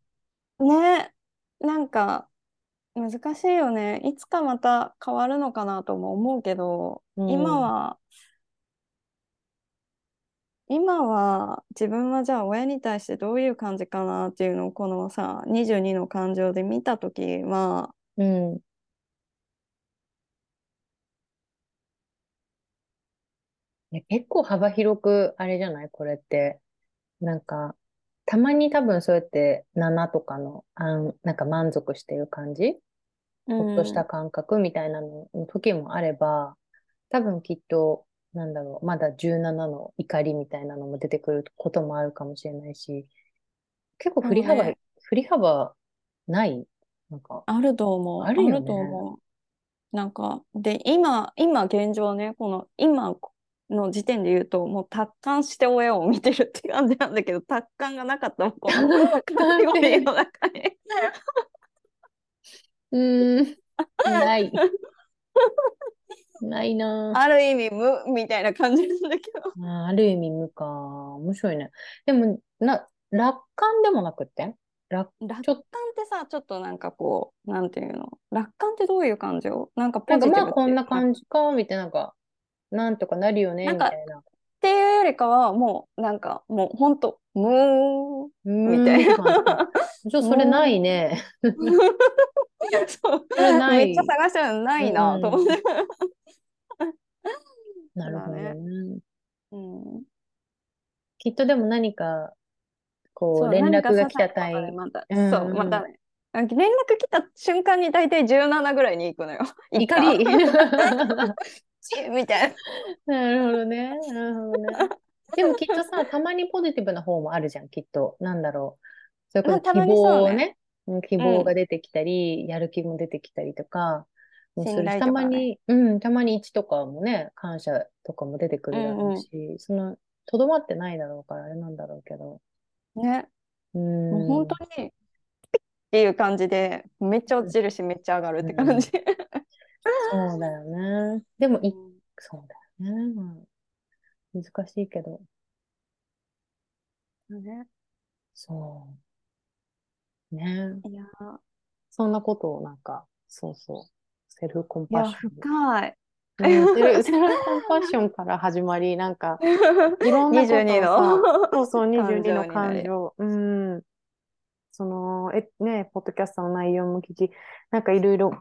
ね、なんか難しいよね。いつかまた変わるのかなとも思うけど、うん今は、今は自分はじゃあ親に対してどういう感じかなっていうのをこのさ、22の感情で見たときは、うん。ね結構幅広く、あれじゃない？これって。なんか、たまに多分そうやって7とかの、あん、なんか満足してる感じ？ほっとした感覚みたいなのの時もあれば、多分きっと、なんだろう、まだ17の怒りみたいなのも出てくることもあるかもしれないし、結構振り幅、ね。振り幅ない？なんか、あると思う。あるよね。と思う。なんか、で、今、今現状ね、この今の時点で言うと、もう達観して親を見てるって感じなんだけど、達観がなかったの、この感情の中に。<laughs> うーん、ない。ないなぁ。ある意味無みたいな感じなんだけど。ある意味無か。面白いね。でも、な、楽観でもなくって？楽、楽観ってさ、ちょっとなんかこう、なんていうの？楽観ってどういう感情？なんかポなんかジティブってまあこんな感じか、みたいな、なんか、なんとかなるよね、みたいな。っていうよりかは、もう、なんか、もうほんと、無ーんみたいなちょ、それないね。そ <laughs> うそれないめっちゃ探してるのないなと思って。なるほどね。うんきっとでも何か、こ、そうう連絡が来たタイでまた、うんそう、またね。連絡来た瞬間に大体17ぐらいに行くのよ。<laughs> 怒り。<laughs> チみたいな。なるほどね。なるほどね。でもきっとさ、<laughs> たまにポジティブな方もあるじゃん、きっと。なんだろう。それこそ希望をね、うん希望が出てきたり、やる気も出てきたりとか、もするしたまに、うん、たまに1とかもね、感謝とかも出てくるだろうし、その、とどまってないだろうから、あれなんだろうけど。ね、うもう。本当に、っていう感じで、めっちゃ落ちるし、めっちゃ上がるって感じ。そうだよね。でも、い、うんそうだよね。まあ、難しいけど、ね、そう。ね。いや、そんなことをなんか、そうそう。セルフコンいや、パッション。深い。うんセル、セルフコンパッションから始まり、なんか、<laughs> いろんなことを22さ、のそうそう、22の感感情。うん。その、え、ね、ポッドキャストの内容も聞き、なんかいろいろ、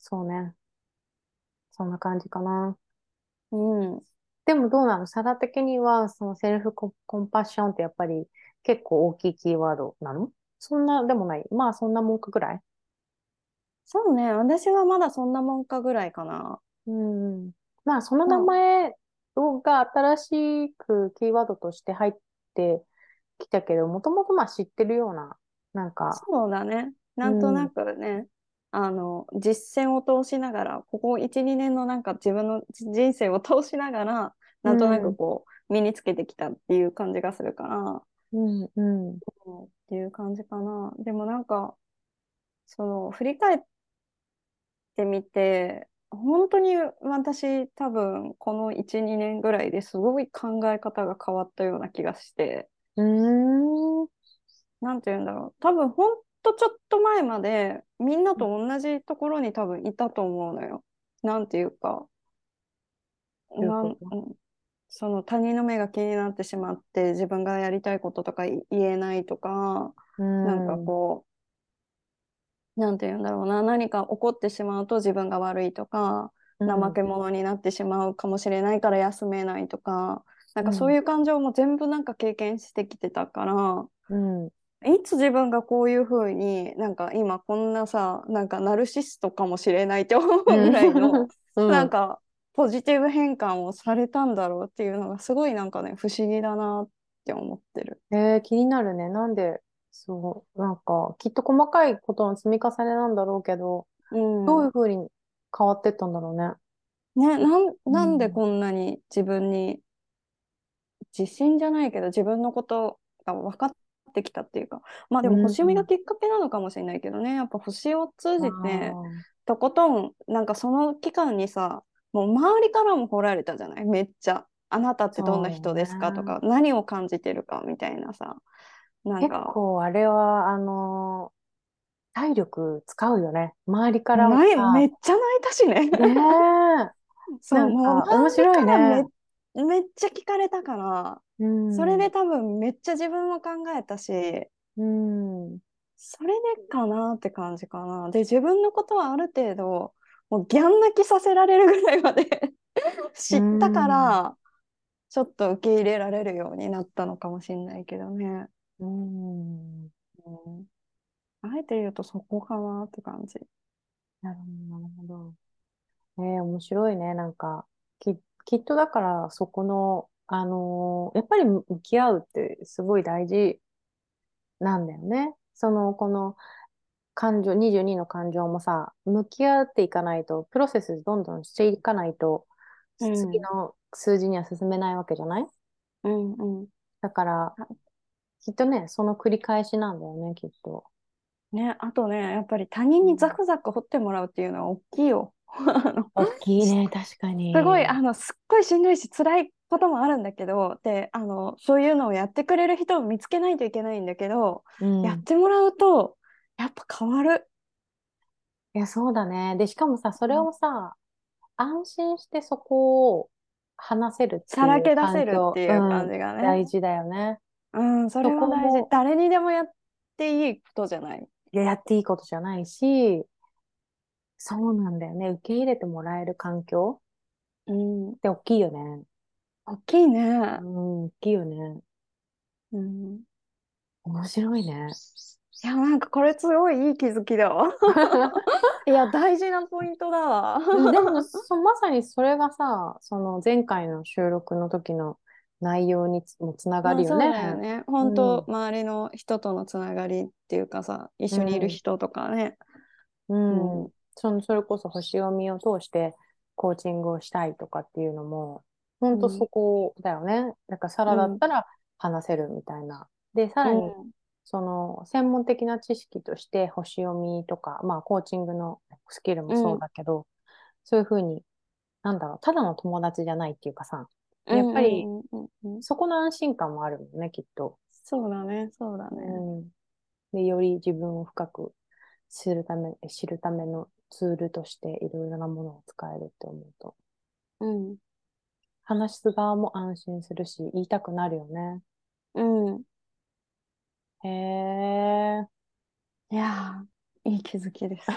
そうね。そんな感じかな。うん。でもどうなの？サラ的には、そのセルフコンコンパッションってやっぱり結構大きいキーワードなの？そんなでもない？まあそんなもんかぐらい？そうね、私はまだそんなもんかぐらいかな。うん。まあその名前が新しくキーワードとして入ってきたけど、もともとまあ知ってるような、なんか、そうだね。なんとなくね、あの、実践を通しながら、ここ1、2年のなんか自分の人生を通しながら、なんとなくこう、身につけてきたっていう感じがするから、うん、うん、うんっていう感じかな。でもなんか、その、振り返ってみて、本当に私多分この1、2年ぐらいですごい考え方が変わったような気がして、うーん、なんて言うんだろう。多分ほんとちょっと前までみんなと同じところに多分いたと思うのよ。なんていうか、なんその他人の目が気になってしまって自分がやりたいこととか言えないとか、うなんかこう、なんて言うんだろうな、何か起こってしまうと自分が悪いとか、怠け者になってしまうかもしれないから休めないとか、なんかそういう感情も全部なんか経験してきてたから、うん、いつ自分がこういうふうになんか今こんなさなんかナルシストかもしれないって思うぐらいの、<laughs> うん、なんかポジティブ変換をされたんだろうっていうのがすごいなんかね不思議だなって思ってる。えー、気になるね。なんでそうなんかきっと細かいことの積み重ねなんだろうけど、うん、どういうふうに変わってったんだろうね。ねなんなんでこんなに自分に自信じゃないけど自分のことが分かってきたっていうか。まあでも星読みがきっかけなのかもしれないけどね、やっぱ星を通じてとことんなんかその期間にさもう周りからも掘られたじゃない？めっちゃ。あなたってどんな人ですかとか、何を感じてるかみたいなさ。なんか。結構あれはあのー、体力使うよね。周りからめっちゃ泣いたしね。ね <laughs> そうもう面白いね。めっちゃ聞かれたから、うん、それで多分めっちゃ自分も考えたし、うん、それでかなって感じかな。で、自分のことはある程度、もうギャン泣きさせられるぐらいまで <laughs> 知ったから、ちょっと受け入れられるようになったのかもしれないけどね。うん。うん、あえて言うとそこかなって感じ。なるほど。えー、面白いね。なんか、ききっとだからそこの、あのー、やっぱり向き合うってすごい大事なんだよね。その、この感情、22の感情もさ、向き合っていかないと、プロセスどんどんしていかないと、うん、次の数字には進めないわけじゃない？うんうん。だから、きっとね、その繰り返しなんだよね、きっと。ね、あとね、やっぱり他人にザクザク掘ってもらうっていうのは大きいよ。大きいね、確かに。すごい、あの、すっごいしんどいし、辛いこともあるんだけど、で、あの、そういうのをやってくれる人を見つけないといけないんだけど、うん、やってもらうと、やっぱ変わる。いや、そうだね。で、しかもさ、それをさ、うん、安心してそこを話せるっていうさらけ出せるっていう感じがね。うん、大事だよね。うん、それも大事。誰にでもやっていいことじゃない。いや、やっていいことじゃないし、そうなんだよね。受け入れてもらえる環境？うん。って大きいよね。大きいね。うん、大きいよね。うん。面白いね。いや、なんかこれすごいいい気づきだわ。<laughs> いや、大事なポイントだわ。でもそ、まさにそれがさ、その前回の収録の時の内容にもつながるよね。そうだよね。本当、うん、周りの人とのつながりっていうかさ、一緒にいる人とかね。うん。うん、そのそれこそ星読みを通してコーチングをしたいとかっていうのも、本当そこだよね。だからサラだったら話せるみたいな。で、さらに、その専門的な知識として星読みとか、まあコーチングのスキルもそうだけど、うん、そういうふうに、なんだろう、ただの友達じゃないっていうかさ、やっぱり、そこの安心感もあるもんね、きっと。そうだね、そうだね。うん、で、より自分を深く知るため、知るためのツールとしていろいろなものを使えるって思うと。うん。話す側も安心するし、言いたくなるよね。うん。へえ。いやいい気づきです。<laughs>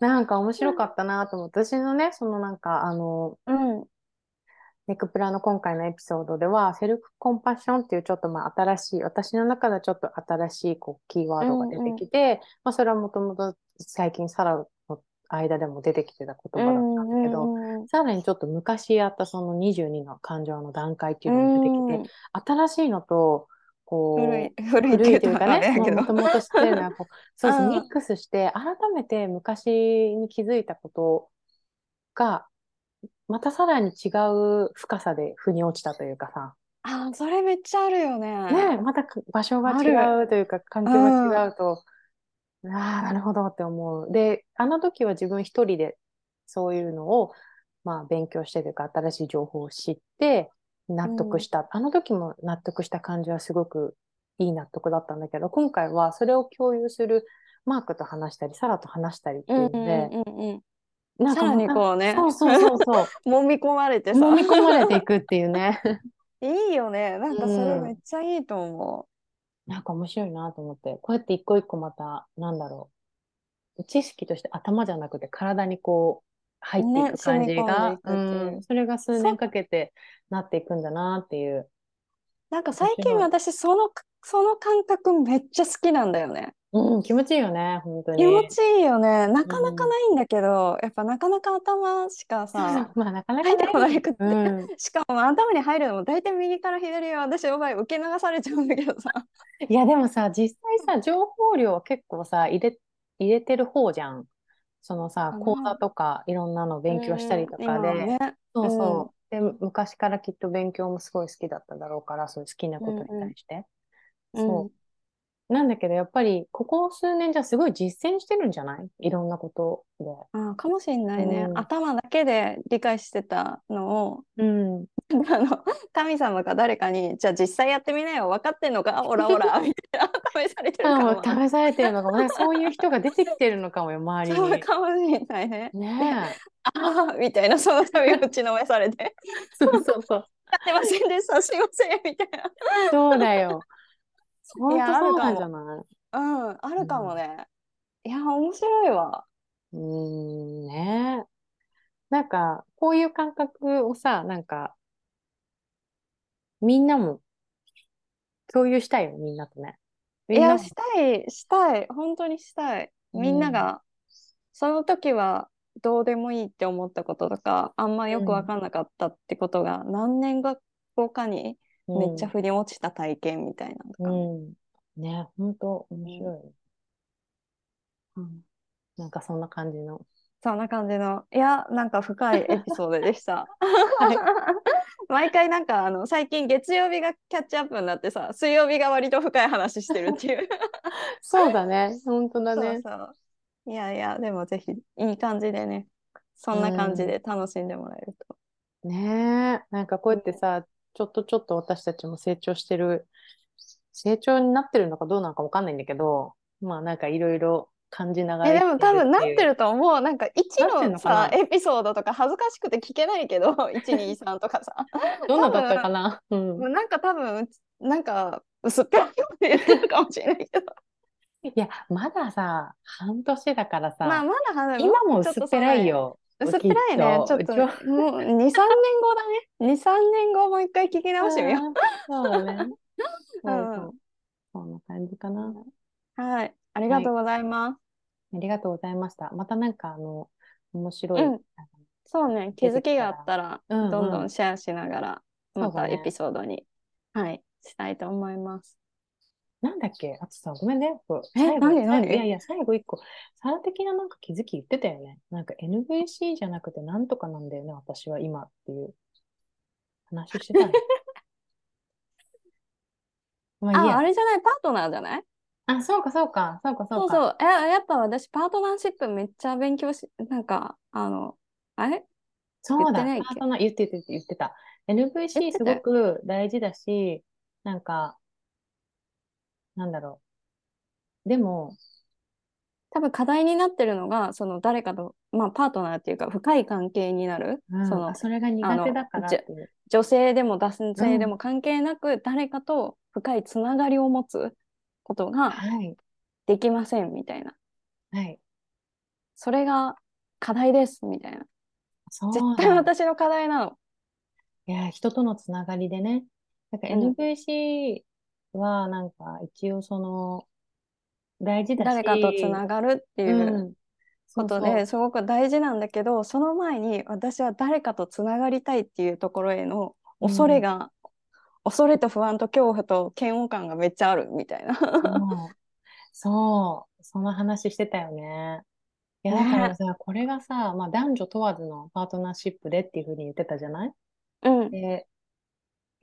なんか面白かったなと思って、私のね、そのなんか、あの、うん、ネクプラの今回のエピソードでは、セルフコンパッションっていうちょっとまあ新しい、私の中ではちょっと新しいこうキーワードが出てきて、うん。うん、まあそれはもともと最近サラの間でも出てきてた言葉だったんだけど、うんうん、さらにちょっと昔やったその22の感情の段階っていうのも出てきて、うん、新しいのと、こう、古い古いというかね、もともと知ってるのはこう、そうです、ミックスして、改めて昔に気づいたことが、またさらに違う深さで腑に落ちたというかさ。あそれめっちゃあるよね。ねまた場所が違うというか、環境が違うと、ああ、なるほどって思う。で、あの時は自分一人でそういうのを、まあ、勉強してというか、新しい情報を知って、納得した、あの時も納得した感じはすごくいい納得だったんだけど、今回はそれを共有するマークと話したり、サラと話したりっていうので、うんうんうんなんさらにこうねそうそうそうそう。うん。揉み込まれてさ。飲み込まれていくっていうね。<laughs> いいよね。なんかそれうんめっちゃいいと思なんか面白いなと思って、こうやって一個一個また、なんだろう。知識として頭じゃなくて体にこう入っていく感じが、ねううん、それが数年かけてなっていくんだなっていう。う。なんか最近面私その、その感覚めっちゃ好きなんだよね。うん、気持ちいいよね、本当に。気持ちいいよね。なかなかないんだけど、やっぱなかなか頭しかそうそうさ、<laughs> まあなかなか入ってこなくってうん、<laughs> しかも頭に入るのも大体右から左は私の場合受け流されちゃうんだけどさ。いやでもさ、実際さ、情報量は結構さ、入れ、入れてる方じゃん。そのさ講座とかいろんなの勉強したりとかうん今はで、ね。そうそう。で、昔からきっと勉強もすごい好きだっただろうから、そういう好きなことに対して。うんそう。なんだけど、やっぱり、ここ数年じゃすごい実践してるんじゃない？いろんなことで。ああかもしれないね、うん頭だけで理解してたのをうん。<laughs> あの神様が誰かにじゃあ実際やってみなよ分かってんのか？オラオラ <laughs> みたいな試されてるかあ、も試されてるのかもね。そういう人が出てきてるのかもよ、周りに。そうかもしれないねねああみたいなその度打ちのめされてえ。<laughs> そうそうそう。分かってませんでしたすいませんみたいそうだよ。本いや当そうなあるかんじゃない？なうんあるかもね、いや面白いわ。うーん、ね。え。なんか、こういう感覚をさ、なんか、みんなも共有したいよ、みんなとね。みんなも。いやしたいしたい。本当にしたい。みんなが、その時はどうでもいいって思ったこととかあんまよく分かんなかったってことが何年後かにめっちゃ腑に落ちた体験みたいなのとか、うん。うん。ね、本当面白いね。うん。なんかそんな感じの。そんな感じのいやなんか深いエピソードでした。<laughs> はい毎回なんかあの最近月曜日がキャッチアップになってさ水曜日が割と深い話してるっていう。<laughs> そうだね。本当だね。そうそういやいやでもぜひいい感じでねそんな感じで楽しんでもらえると。ねえ。なんかこうやってさ、ちょっとちょっと私たちも成長してる、成長になってるのかどうなのかわかんないんだけど、まあなんかいろいろ感じながらえでも多分なってると思う。なんか1なってんのさエピソードとか恥ずかしくて聞けないけど <laughs> 123とかさ。<laughs> どんなだったかな？うん。もうなんか多分なんか薄っぺらいこと言ってるかもしれないけど。いや、まださ、半年だからさ、まあまだ話今も薄っぺらいよ。薄っぺらいねちょっともう23年後だね23年後もう一回聞き直してみよう。そうだね。<laughs> そううんそう。そんな感じかな。はいありがとうございます。ありがとうございました。またなんかあの、面白い。うんそうね気づきがあったらどんどんシェアしながらまたエピソードに、はいしたいと思います。なんだっけ？あとさ、ごめんね。最後何何いやいや、最後一個。サラ的ななんか気づき言ってたよね。なんか NVC じゃなくてなんとかなんだよね、私は今っていう話してたね。<laughs> まあいいやああ。れじゃない？パートナーじゃない？あ、そうかそうか、そうかそか。そううそう。ややっぱ私、パートナーシップめっちゃ勉強し、なんか、あの、あれ？そうだ、言パートナー言って言って言ってた。NVC すごく大事だし、なんか、なんだろう。でも、多分課題になってるのが、その誰かと、まあ、パートナーっていうか、深い関係になる、うんそのあそれが苦手だから。女性でも男性でも関係なく、誰かと深いつながりを持つことがはい。できませんみたいな。はい。それが課題ですみたいな。そう絶対だ。私の課題なの。いや、人とのつながりでね。なんかうん NVC は、なんか、一応その、大事だし。誰かとつながるっていううんことそうそうですごく大事なんだけど、その前に私は誰かとつながりたいっていうところへの恐れが、恐れと不安と恐怖と嫌悪感がめっちゃあるみたいな。そう。そう。その話してたよね。いや、だからさ、これがさ、まあ男女問わずのパートナーシップでっていうふうに言ってたじゃない？うん。で、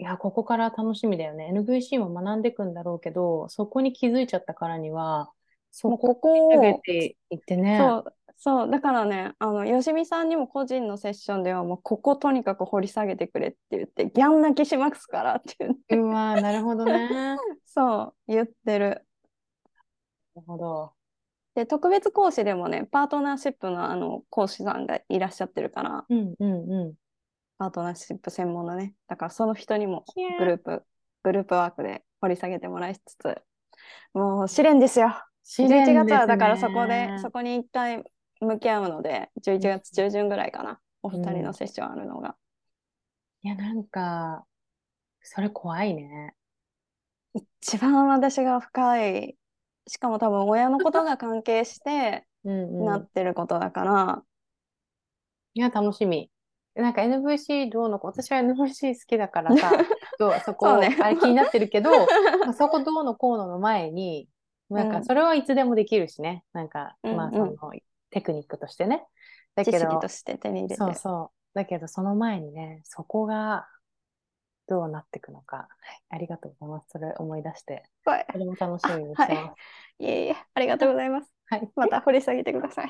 いや、ここから楽しみだよね。NVC も学んでいくんだろうけど、そこに気づいちゃったからには、そこを上げを、ていってね。そう、そう、だからね、あの、よしみさんにも個人のセッションでは、もう、こことにかく掘り下げてくれって言って、ギャン泣きしますからって言って、うわー、なるほどね。な <laughs> るそう、言ってる。ほど。で、特別講師でもね、パートナーシップのあの講師さんがいらっしゃってるから、うんうんうん。パートナーシップ専門のね、だからその人にもグループ、グループワークで掘り下げてもらいつつ、もう試練ですよ。11試練です月はだからそこで、ねそこに一回向き合うので、11月中旬ぐらいかな、お二人のセッションあるのが。いや、なんか、それ怖いね。一番私が深い、しかも多分親のことが関係して <laughs> うんうん。なってることだから、いや、楽しみ。なんか NVC どうのこう、私は NVC 好きだからさ、<laughs> どうそこ、ねあれ <laughs> 気になってるけど、まあそこどうのこうのの前に、なんうんかそれはいつでもできるしね。なんか、うんまあうんそのテクニックとしてね。だけど知識と、して手に入。そうそう。だけどその前にね、そこがどうなっていくのか。はい、ありがとうございます。それ思い出して、はいそれも楽しみにしてます。いえいえ、ありがとうございます。はい。また掘り下げてください。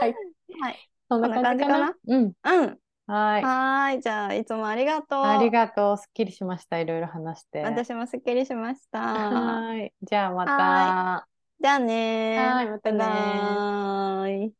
はい。<laughs> はい。そんな感じかな？うん。うん。はい。はーい。じゃあ、いつもありがとう。ありがとう。すっきりしました。いろいろ話して。私もすっきりしました。<laughs> はい。じゃあまた。はじゃあねー。はいまたね。